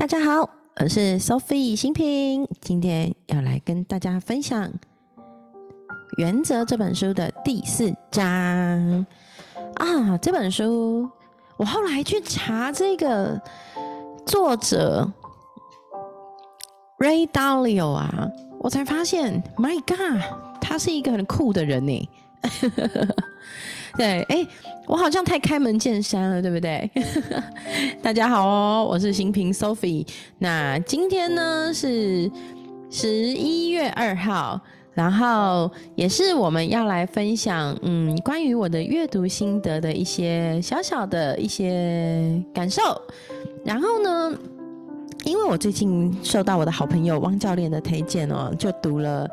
大家好，我是 Sophie 新平，今天要来跟大家分享《原则》这本书的第四章啊。这本书我后来去查这个作者 Ray Dalio 啊，我才发现，My God，他是一个很酷的人呢。对，哎，我好像太开门见山了，对不对？大家好哦，我是新平 Sophie。那今天呢是十一月二号，然后也是我们要来分享，嗯，关于我的阅读心得的一些小小的一些感受。然后呢，因为我最近受到我的好朋友汪教练的推荐哦，就读了。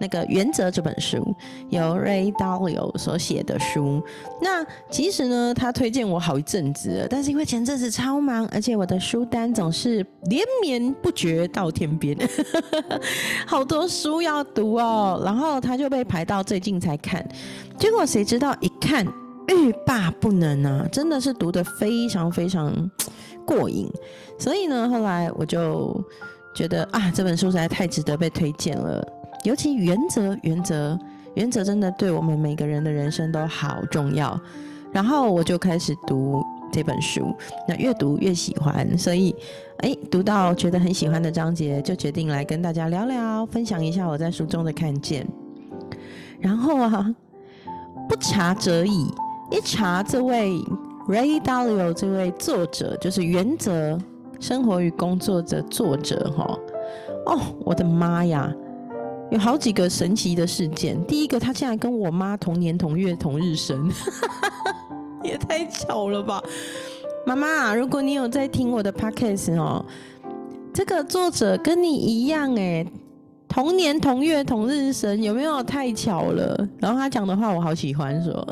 那个原则这本书由 Ray Dalio 所写的书，那其实呢，他推荐我好一阵子，但是因为前阵子超忙，而且我的书单总是连绵不绝到天边，好多书要读哦，然后他就被排到最近才看，结果谁知道一看欲罢不能啊，真的是读得非常非常过瘾，所以呢，后来我就觉得啊，这本书实在太值得被推荐了。尤其原则，原则，原则真的对我们每个人的人生都好重要。然后我就开始读这本书，那越读越喜欢，所以，哎，读到觉得很喜欢的章节，就决定来跟大家聊聊，分享一下我在书中的看见。然后啊，不查则已，一查这位 Ray Dalio 这位作者，就是《原则：生活与工作的作者》哈，哦，我的妈呀！有好几个神奇的事件。第一个，他竟然跟我妈同年同月同日生，也太巧了吧！妈妈，如果你有在听我的 podcast 哦，这个作者跟你一样哎，同年同月同日生，有没有太巧了？然后他讲的话我好喜欢，说，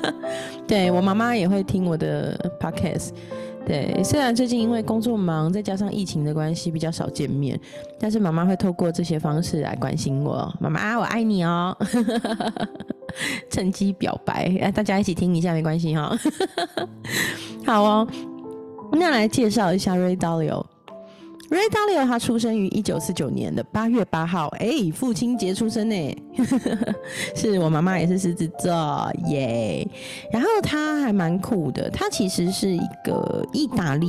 对我妈妈也会听我的 podcast。对，虽然最近因为工作忙，再加上疫情的关系比较少见面，但是妈妈会透过这些方式来关心我。妈妈，我爱你哦！趁机表白，哎，大家一起听一下没关系哈。好哦，那来介绍一下 Ray Dalio。Ray Dalio 他出生于一九四九年的八月八号，哎，父亲节出生呢，是我妈妈也是狮子座耶。然后他还蛮酷的，他其实是一个意大利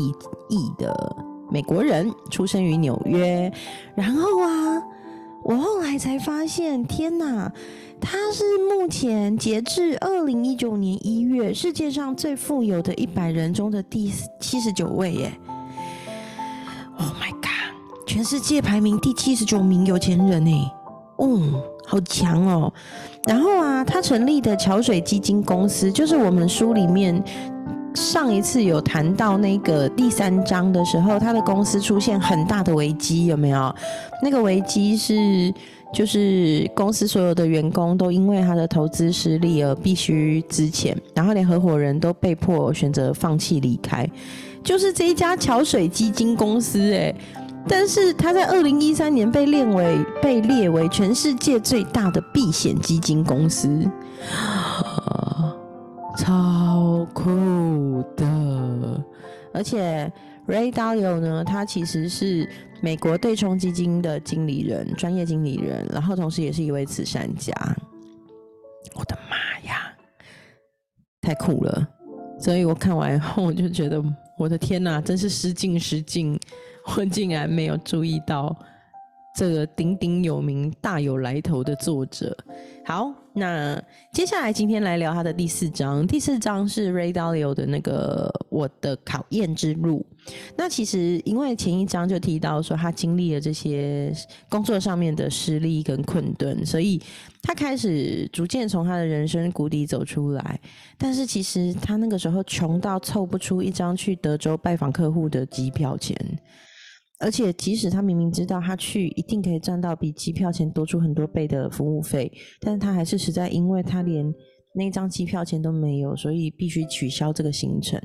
裔的美国人，出生于纽约。然后啊，我后来才发现，天哪，他是目前截至二零一九年一月世界上最富有的一百人中的第七十九位耶。Oh my god！全世界排名第七十九名有钱人呢，嗯，好强哦。然后啊，他成立的桥水基金公司，就是我们书里面上一次有谈到那个第三章的时候，他的公司出现很大的危机，有没有？那个危机是，就是公司所有的员工都因为他的投资失利而必须资遣，然后连合伙人都被迫选择放弃离开。就是这一家桥水基金公司，哎，但是他在二零一三年被列为被列为全世界最大的避险基金公司，超酷的！而且 Ray Dalio 呢，他其实是美国对冲基金的经理人，专业经理人，然后同时也是一位慈善家。我的妈呀，太酷了！所以我看完以后，我就觉得。我的天哪，真是失敬失敬！我竟然没有注意到这个鼎鼎有名、大有来头的作者。好，那接下来今天来聊他的第四章。第四章是 Ray Dalio 的那个我的考验之路。那其实因为前一章就提到说他经历了这些工作上面的失利跟困顿，所以他开始逐渐从他的人生谷底走出来。但是其实他那个时候穷到凑不出一张去德州拜访客户的机票钱，而且即使他明明知道他去一定可以赚到比机票钱多出很多倍的服务费，但是他还是实在因为他连那张机票钱都没有，所以必须取消这个行程。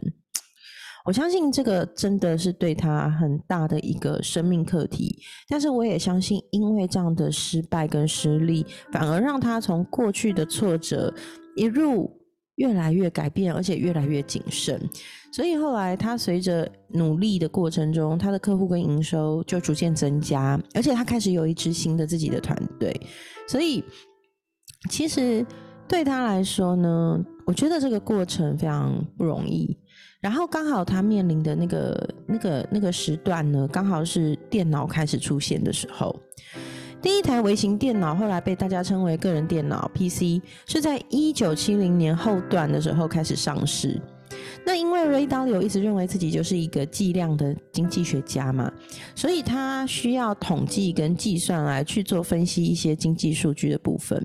我相信这个真的是对他很大的一个生命课题，但是我也相信，因为这样的失败跟失利，反而让他从过去的挫折一路越来越改变，而且越来越谨慎。所以后来他随着努力的过程中，他的客户跟营收就逐渐增加，而且他开始有一支新的自己的团队。所以其实对他来说呢，我觉得这个过程非常不容易。然后刚好他面临的那个、那个、那个时段呢，刚好是电脑开始出现的时候。第一台微型电脑后来被大家称为个人电脑 （PC），是在一九七零年后段的时候开始上市。那因为 Ray Dalio 一直认为自己就是一个计量的经济学家嘛，所以他需要统计跟计算来去做分析一些经济数据的部分。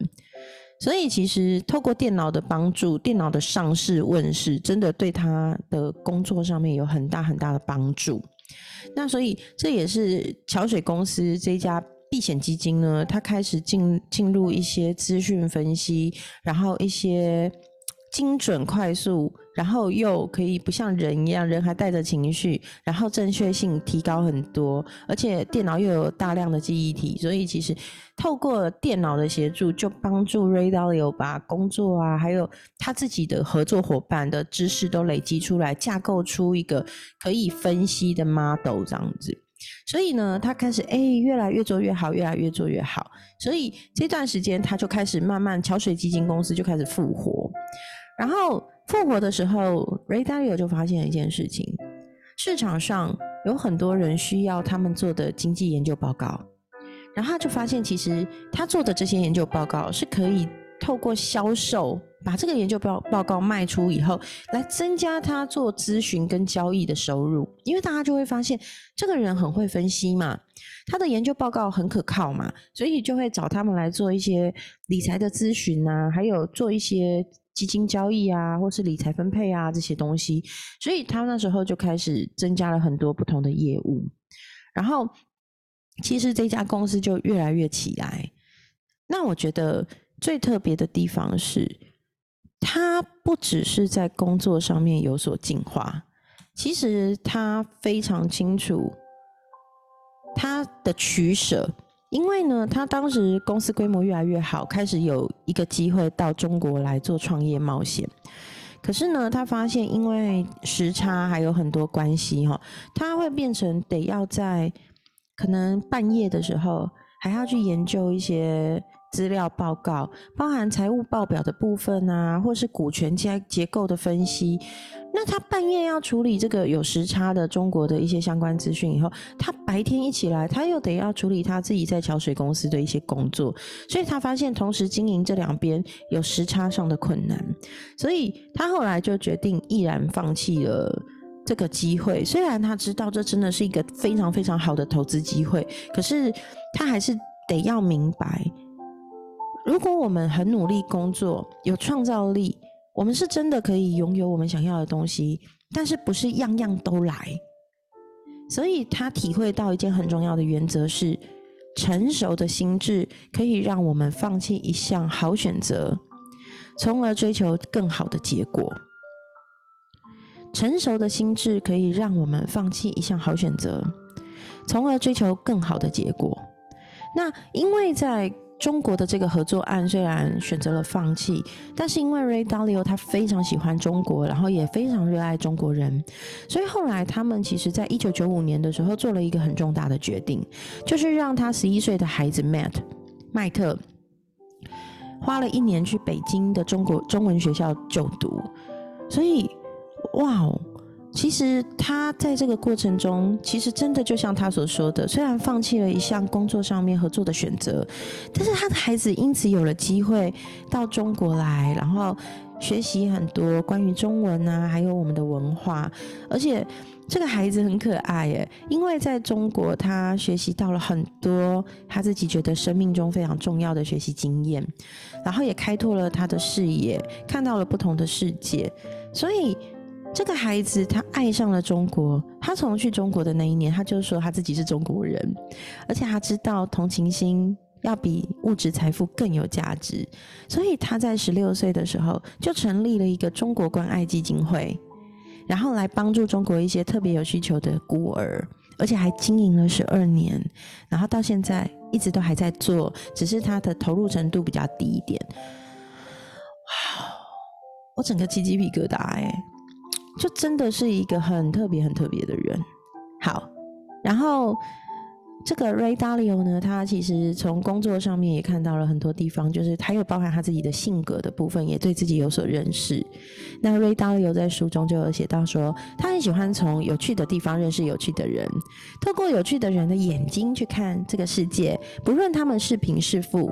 所以其实透过电脑的帮助，电脑的上市问世，真的对他的工作上面有很大很大的帮助。那所以这也是桥水公司这家避险基金呢，它开始进进入一些资讯分析，然后一些。精准、快速，然后又可以不像人一样，人还带着情绪，然后正确性提高很多，而且电脑又有大量的记忆体，所以其实透过电脑的协助，就帮助 Ray Dalio 把工作啊，还有他自己的合作伙伴的知识都累积出来，架构出一个可以分析的 model 这样子。所以呢，他开始哎，越来越做越好，越来越做越好。所以这段时间，他就开始慢慢桥水基金公司就开始复活。然后复活的时候，Ray Dalio 就发现了一件事情：市场上有很多人需要他们做的经济研究报告。然后他就发现，其实他做的这些研究报告是可以透过销售，把这个研究报报告卖出以后，来增加他做咨询跟交易的收入。因为大家就会发现，这个人很会分析嘛，他的研究报告很可靠嘛，所以就会找他们来做一些理财的咨询啊，还有做一些。基金交易啊，或是理财分配啊这些东西，所以他那时候就开始增加了很多不同的业务，然后其实这家公司就越来越起来。那我觉得最特别的地方是，他不只是在工作上面有所进化，其实他非常清楚他的取舍。因为呢，他当时公司规模越来越好，开始有一个机会到中国来做创业冒险。可是呢，他发现因为时差还有很多关系哈，他会变成得要在可能半夜的时候还要去研究一些。资料报告包含财务报表的部分啊，或是股权结结构的分析。那他半夜要处理这个有时差的中国的一些相关资讯以后，他白天一起来，他又得要处理他自己在桥水公司的一些工作。所以他发现同时经营这两边有时差上的困难，所以他后来就决定毅然放弃了这个机会。虽然他知道这真的是一个非常非常好的投资机会，可是他还是得要明白。如果我们很努力工作，有创造力，我们是真的可以拥有我们想要的东西。但是不是样样都来，所以他体会到一件很重要的原则是：成熟的心智可以让我们放弃一项好选择，从而追求更好的结果。成熟的心智可以让我们放弃一项好选择，从而追求更好的结果。那因为在中国的这个合作案虽然选择了放弃，但是因为 Ray Dalio 他非常喜欢中国，然后也非常热爱中国人，所以后来他们其实在一九九五年的时候做了一个很重大的决定，就是让他十一岁的孩子 Matt 麦特花了一年去北京的中国中文学校就读，所以哇哦。其实他在这个过程中，其实真的就像他所说的，虽然放弃了一项工作上面合作的选择，但是他的孩子因此有了机会到中国来，然后学习很多关于中文啊，还有我们的文化。而且这个孩子很可爱耶，因为在中国他学习到了很多他自己觉得生命中非常重要的学习经验，然后也开拓了他的视野，看到了不同的世界，所以。这个孩子他爱上了中国，他从去中国的那一年，他就说他自己是中国人，而且他知道同情心要比物质财富更有价值，所以他在十六岁的时候就成立了一个中国关爱基金会，然后来帮助中国一些特别有需求的孤儿，而且还经营了十二年，然后到现在一直都还在做，只是他的投入程度比较低一点。哇！我整个起鸡皮疙瘩，哎，就真的是一个很特别、很特别的人。好，然后。这个 Ray Dalio 呢，他其实从工作上面也看到了很多地方，就是他又包含他自己的性格的部分，也对自己有所认识。那 Ray Dalio 在书中就有写到说，他很喜欢从有趣的地方认识有趣的人，透过有趣的人的眼睛去看这个世界，不论他们是贫是富。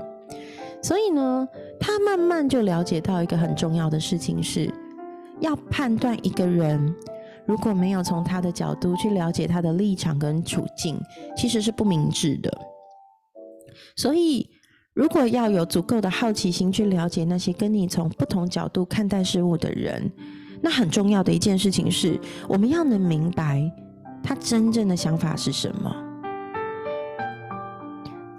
所以呢，他慢慢就了解到一个很重要的事情，是要判断一个人。如果没有从他的角度去了解他的立场跟处境，其实是不明智的。所以，如果要有足够的好奇心去了解那些跟你从不同角度看待事物的人，那很重要的一件事情是，我们要能明白他真正的想法是什么。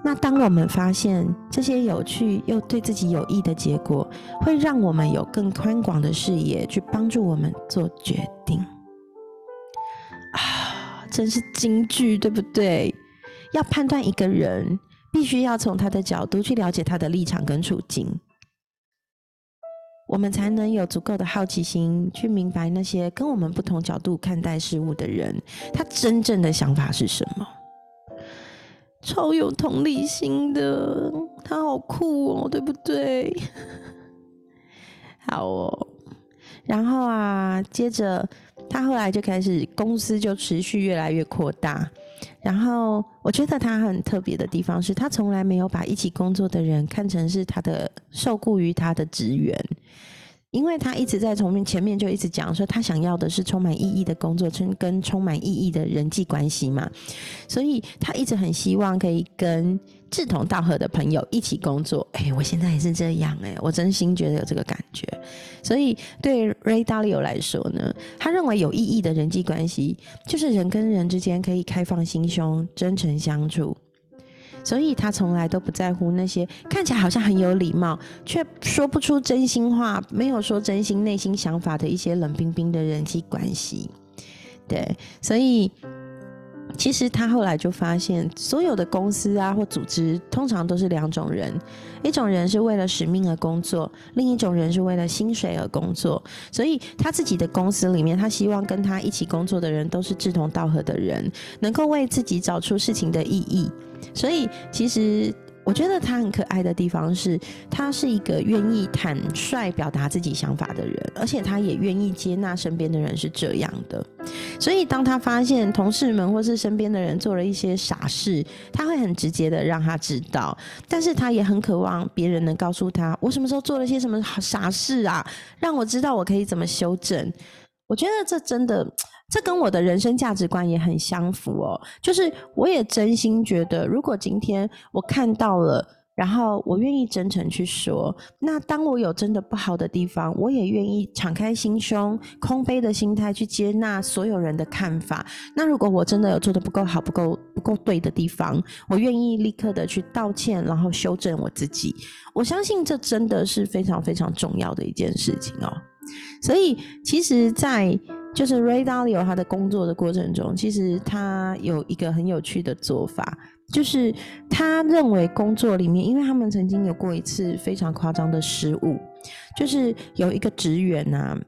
那当我们发现这些有趣又对自己有益的结果，会让我们有更宽广的视野去帮助我们做决定。啊，真是京剧，对不对？要判断一个人，必须要从他的角度去了解他的立场跟处境，我们才能有足够的好奇心去明白那些跟我们不同角度看待事物的人，他真正的想法是什么。超有同理心的，他好酷哦，对不对？好哦，然后啊，接着。他后来就开始，公司就持续越来越扩大。然后我觉得他很特别的地方是，他从来没有把一起工作的人看成是他的受雇于他的职员。因为他一直在从前面就一直讲说，他想要的是充满意义的工作，跟跟充满意义的人际关系嘛，所以他一直很希望可以跟志同道合的朋友一起工作。哎，我现在也是这样哎，我真心觉得有这个感觉。所以对 Ray Dalio 来说呢，他认为有意义的人际关系，就是人跟人之间可以开放心胸、真诚相处。所以他从来都不在乎那些看起来好像很有礼貌，却说不出真心话、没有说真心内心想法的一些冷冰冰的人际关系。对，所以其实他后来就发现，所有的公司啊或组织，通常都是两种人：一种人是为了使命而工作，另一种人是为了薪水而工作。所以他自己的公司里面，他希望跟他一起工作的人都是志同道合的人，能够为自己找出事情的意义。所以，其实我觉得他很可爱的地方是，他是一个愿意坦率表达自己想法的人，而且他也愿意接纳身边的人是这样的。所以，当他发现同事们或是身边的人做了一些傻事，他会很直接的让他知道，但是他也很渴望别人能告诉他，我什么时候做了些什么傻事啊，让我知道我可以怎么修正。我觉得这真的。这跟我的人生价值观也很相符哦。就是我也真心觉得，如果今天我看到了，然后我愿意真诚去说，那当我有真的不好的地方，我也愿意敞开心胸、空杯的心态去接纳所有人的看法。那如果我真的有做的不够好、不够不够对的地方，我愿意立刻的去道歉，然后修正我自己。我相信这真的是非常非常重要的一件事情哦。所以，其实，在就是 Ray Dalio 他的工作的过程中，其实他有一个很有趣的做法，就是他认为工作里面，因为他们曾经有过一次非常夸张的失误，就是有一个职员呐，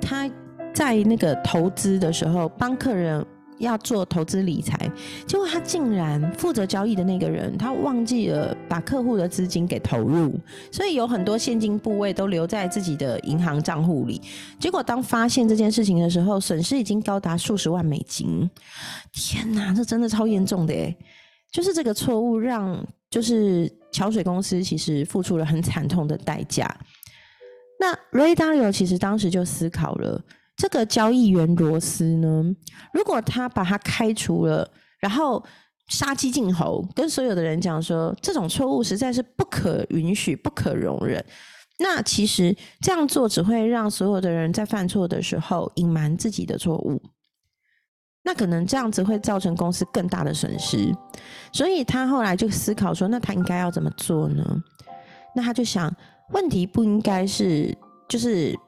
他在那个投资的时候帮客人。要做投资理财，结果他竟然负责交易的那个人，他忘记了把客户的资金给投入，所以有很多现金部位都留在自己的银行账户里。结果当发现这件事情的时候，损失已经高达数十万美金。天哪，这真的超严重的诶就是这个错误让就是桥水公司其实付出了很惨痛的代价。那 Ray Dalio 其实当时就思考了。这个交易员罗斯呢，如果他把他开除了，然后杀鸡儆猴，跟所有的人讲说这种错误实在是不可允许、不可容忍，那其实这样做只会让所有的人在犯错的时候隐瞒自己的错误，那可能这样子会造成公司更大的损失。所以他后来就思考说，那他应该要怎么做呢？那他就想，问题不应该是就是。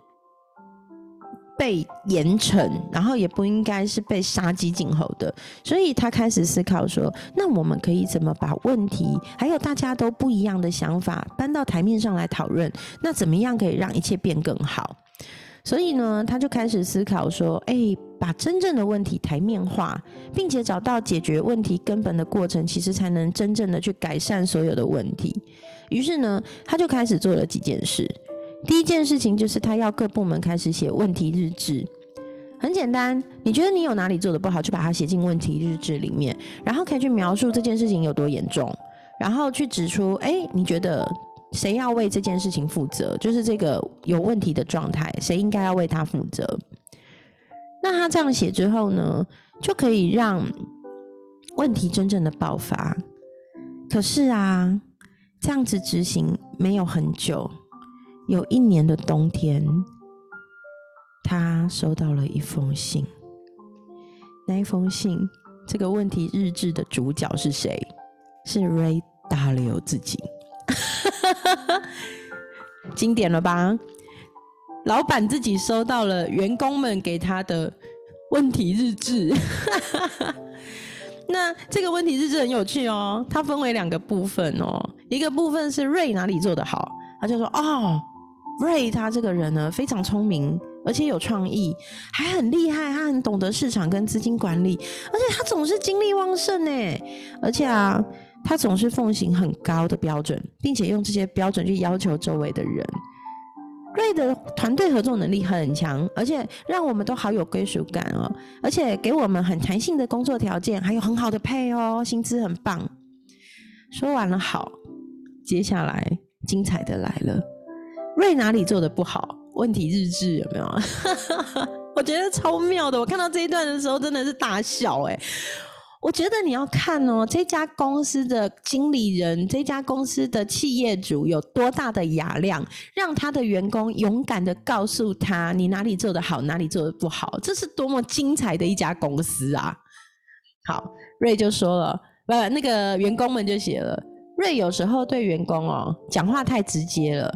被严惩，然后也不应该是被杀鸡儆猴的，所以他开始思考说：那我们可以怎么把问题，还有大家都不一样的想法搬到台面上来讨论？那怎么样可以让一切变更好？所以呢，他就开始思考说：哎，把真正的问题台面化，并且找到解决问题根本的过程，其实才能真正的去改善所有的问题。于是呢，他就开始做了几件事。第一件事情就是他要各部门开始写问题日志，很简单，你觉得你有哪里做的不好，就把它写进问题日志里面，然后可以去描述这件事情有多严重，然后去指出，哎，你觉得谁要为这件事情负责？就是这个有问题的状态，谁应该要为他负责？那他这样写之后呢，就可以让问题真正的爆发。可是啊，这样子执行没有很久。有一年的冬天，他收到了一封信。那一封信，这个问题日志的主角是谁？是 Ray Dalio 自己。经典了吧？老板自己收到了员工们给他的问题日志。那这个问题日志很有趣哦，它分为两个部分哦。一个部分是 Ray 哪里做得好，他就说：“哦。” Ray 他这个人呢，非常聪明，而且有创意，还很厉害。他很懂得市场跟资金管理，而且他总是精力旺盛呢。而且啊，他总是奉行很高的标准，并且用这些标准去要求周围的人。Ray 的团队合作能力很强，而且让我们都好有归属感哦。而且给我们很弹性的工作条件，还有很好的配哦，薪资很棒。说完了好，接下来精彩的来了。瑞哪里做的不好？问题日志有没有？我觉得超妙的。我看到这一段的时候，真的是大笑哎！我觉得你要看哦，这家公司的经理人，这家公司的企业主有多大的雅量，让他的员工勇敢的告诉他你哪里做的好，哪里做的不好。这是多么精彩的一家公司啊！好，瑞就说了，不，那个员工们就写了，瑞有时候对员工哦讲话太直接了。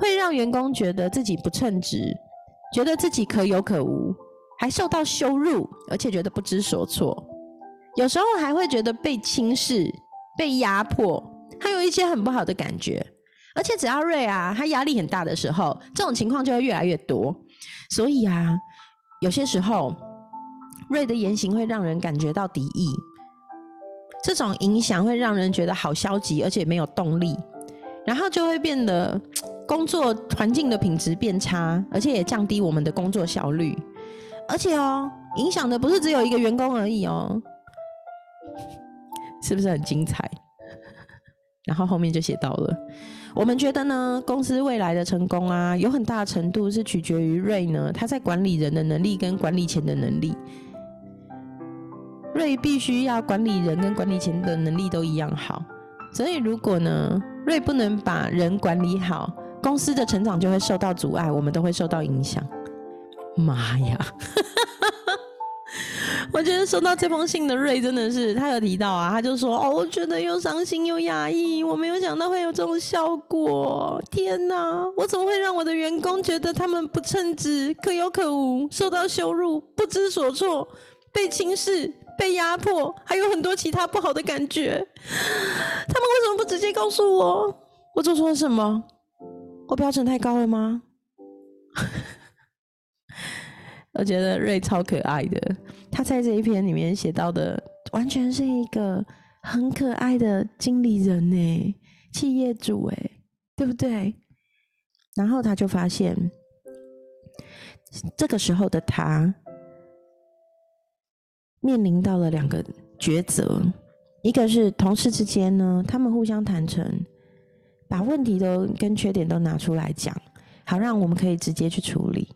会让员工觉得自己不称职，觉得自己可有可无，还受到羞辱，而且觉得不知所措。有时候还会觉得被轻视、被压迫，还有一些很不好的感觉。而且只要瑞啊，他压力很大的时候，这种情况就会越来越多。所以啊，有些时候瑞的言行会让人感觉到敌意，这种影响会让人觉得好消极，而且没有动力，然后就会变得。工作环境的品质变差，而且也降低我们的工作效率，而且哦，影响的不是只有一个员工而已哦，是不是很精彩？然后后面就写到了，我们觉得呢，公司未来的成功啊，有很大程度是取决于瑞呢他在管理人的能力跟管理钱的能力。瑞必须要管理人跟管理钱的能力都一样好，所以如果呢，瑞不能把人管理好。公司的成长就会受到阻碍，我们都会受到影响。妈呀！我觉得收到这封信的瑞真的是，他有提到啊，他就说：“哦，我觉得又伤心又压抑，我没有想到会有这种效果。天哪，我怎么会让我的员工觉得他们不称职、可有可无、受到羞辱、不知所措、被轻视、被压迫，还有很多其他不好的感觉？他们为什么不直接告诉我？我做错了什么？”我标准太高了吗？我觉得瑞超可爱的，他在这一篇里面写到的，完全是一个很可爱的经理人呢，企业主哎，对不对？然后他就发现，这个时候的他面临到了两个抉择，一个是同事之间呢，他们互相坦诚。把问题都跟缺点都拿出来讲，好让我们可以直接去处理。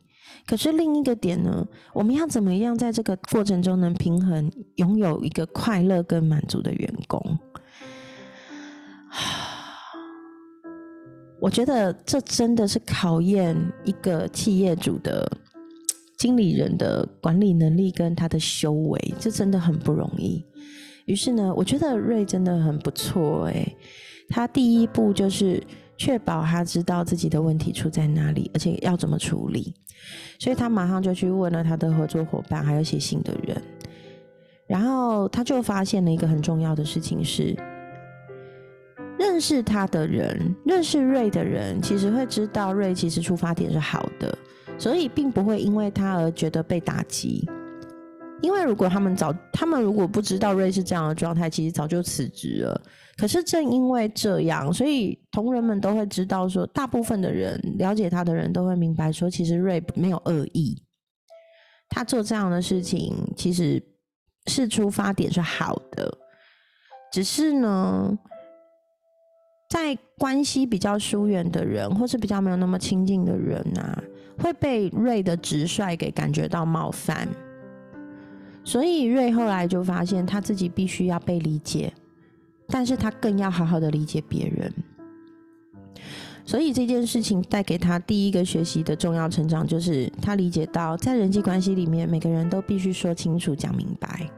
可是另一个点呢，我们要怎么样在这个过程中能平衡，拥有一个快乐跟满足的员工？我觉得这真的是考验一个企业主的经理人的管理能力跟他的修为，这真的很不容易。于是呢，我觉得瑞真的很不错，诶。他第一步就是确保他知道自己的问题出在哪里，而且要怎么处理。所以他马上就去问了他的合作伙伴，还有写信的人。然后他就发现了一个很重要的事情是，认识他的人，认识瑞的人，其实会知道瑞其实出发点是好的，所以并不会因为他而觉得被打击。因为如果他们早，他们如果不知道瑞是这样的状态，其实早就辞职了。可是正因为这样，所以同仁们都会知道说，大部分的人了解他的人都会明白说，其实瑞没有恶意，他做这样的事情其实是出发点是好的，只是呢，在关系比较疏远的人，或是比较没有那么亲近的人啊，会被瑞的直率给感觉到冒犯。所以瑞后来就发现他自己必须要被理解，但是他更要好好的理解别人。所以这件事情带给他第一个学习的重要成长，就是他理解到在人际关系里面，每个人都必须说清楚、讲明白，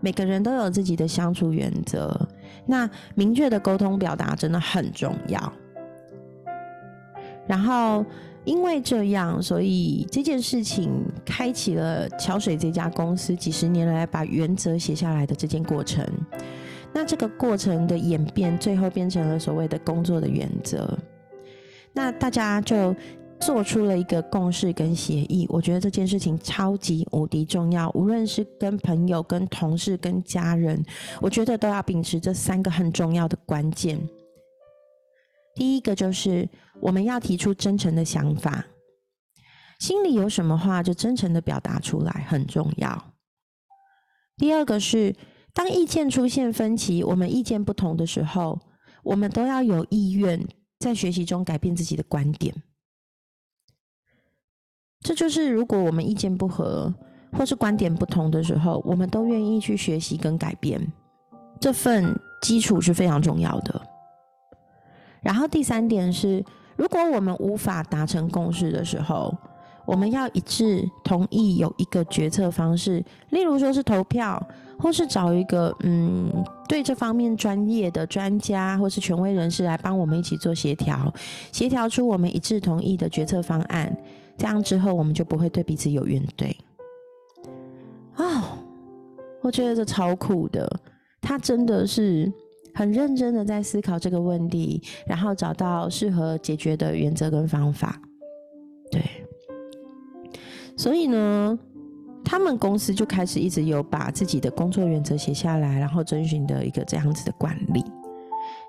每个人都有自己的相处原则。那明确的沟通表达真的很重要。然后。因为这样，所以这件事情开启了桥水这家公司几十年来把原则写下来的这件过程。那这个过程的演变，最后变成了所谓的工作的原则。那大家就做出了一个共识跟协议。我觉得这件事情超级无敌重要，无论是跟朋友、跟同事、跟家人，我觉得都要秉持这三个很重要的关键。第一个就是我们要提出真诚的想法，心里有什么话就真诚的表达出来，很重要。第二个是，当意见出现分歧，我们意见不同的时候，我们都要有意愿在学习中改变自己的观点。这就是如果我们意见不合或是观点不同的时候，我们都愿意去学习跟改变，这份基础是非常重要的。然后第三点是，如果我们无法达成共识的时候，我们要一致同意有一个决策方式，例如说是投票，或是找一个嗯对这方面专业的专家或是权威人士来帮我们一起做协调，协调出我们一致同意的决策方案。这样之后，我们就不会对彼此有怨怼。哦，我觉得这超酷的，他真的是。很认真的在思考这个问题，然后找到适合解决的原则跟方法。对，所以呢，他们公司就开始一直有把自己的工作原则写下来，然后遵循的一个这样子的管理。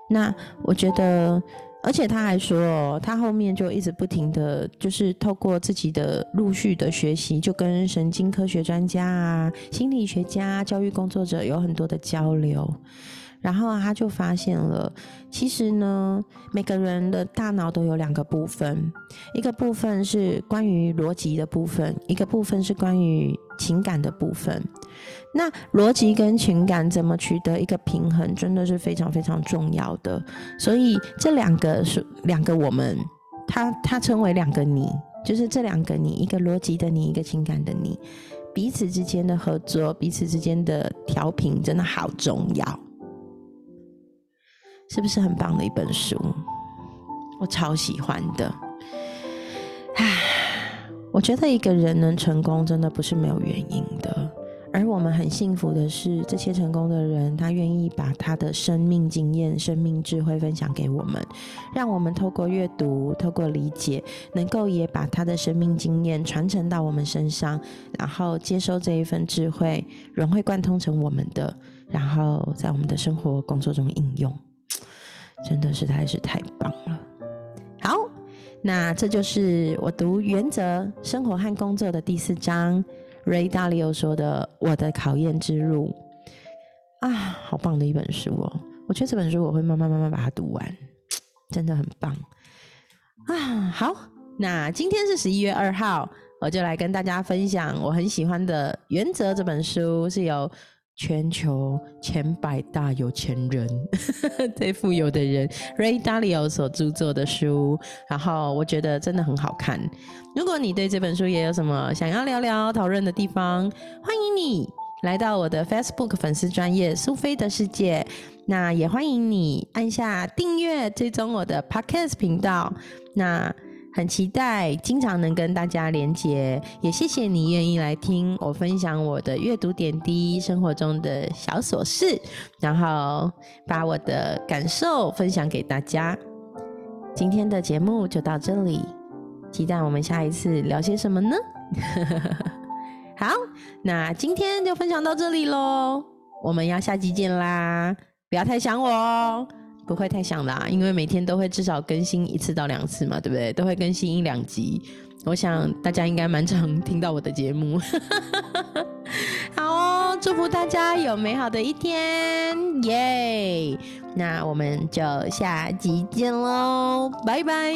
那我觉得，而且他还说，他后面就一直不停的就是透过自己的陆续的学习，就跟神经科学专家啊、心理学家、教育工作者有很多的交流。然后他就发现了，其实呢，每个人的大脑都有两个部分，一个部分是关于逻辑的部分，一个部分是关于情感的部分。那逻辑跟情感怎么取得一个平衡，真的是非常非常重要的。所以这两个是两个我们，他他称为两个你，就是这两个你，一个逻辑的你，一个情感的你，彼此之间的合作，彼此之间的调频，真的好重要。是不是很棒的一本书？我超喜欢的。唉，我觉得一个人能成功，真的不是没有原因的。而我们很幸福的是，这些成功的人，他愿意把他的生命经验、生命智慧分享给我们，让我们透过阅读、透过理解，能够也把他的生命经验传承到我们身上，然后接收这一份智慧，融会贯通成我们的，然后在我们的生活、工作中应用。真的实在是太棒了。好，那这就是我读《原则：生活和工作》的第四章，Ray Dalio 说的“我的考验之路”。啊，好棒的一本书哦！我觉得这本书我会慢慢慢慢把它读完，真的很棒。啊，好，那今天是十一月二号，我就来跟大家分享我很喜欢的《原则》这本书，是由。全球前百大有钱人，最富有的人，Ray Dalio 所著作的书，然后我觉得真的很好看。如果你对这本书也有什么想要聊聊讨论的地方，欢迎你来到我的 Facebook 粉丝专业苏菲的世界。那也欢迎你按下订阅，追踪我的 Podcast 频道。那很期待经常能跟大家连接，也谢谢你愿意来听我分享我的阅读点滴、生活中的小琐事，然后把我的感受分享给大家。今天的节目就到这里，期待我们下一次聊些什么呢？好，那今天就分享到这里喽，我们要下集见啦！不要太想我哦。不会太想啦，因为每天都会至少更新一次到两次嘛，对不对？都会更新一两集，我想大家应该蛮常听到我的节目。好哦，祝福大家有美好的一天，耶！那我们就下集见喽，拜拜。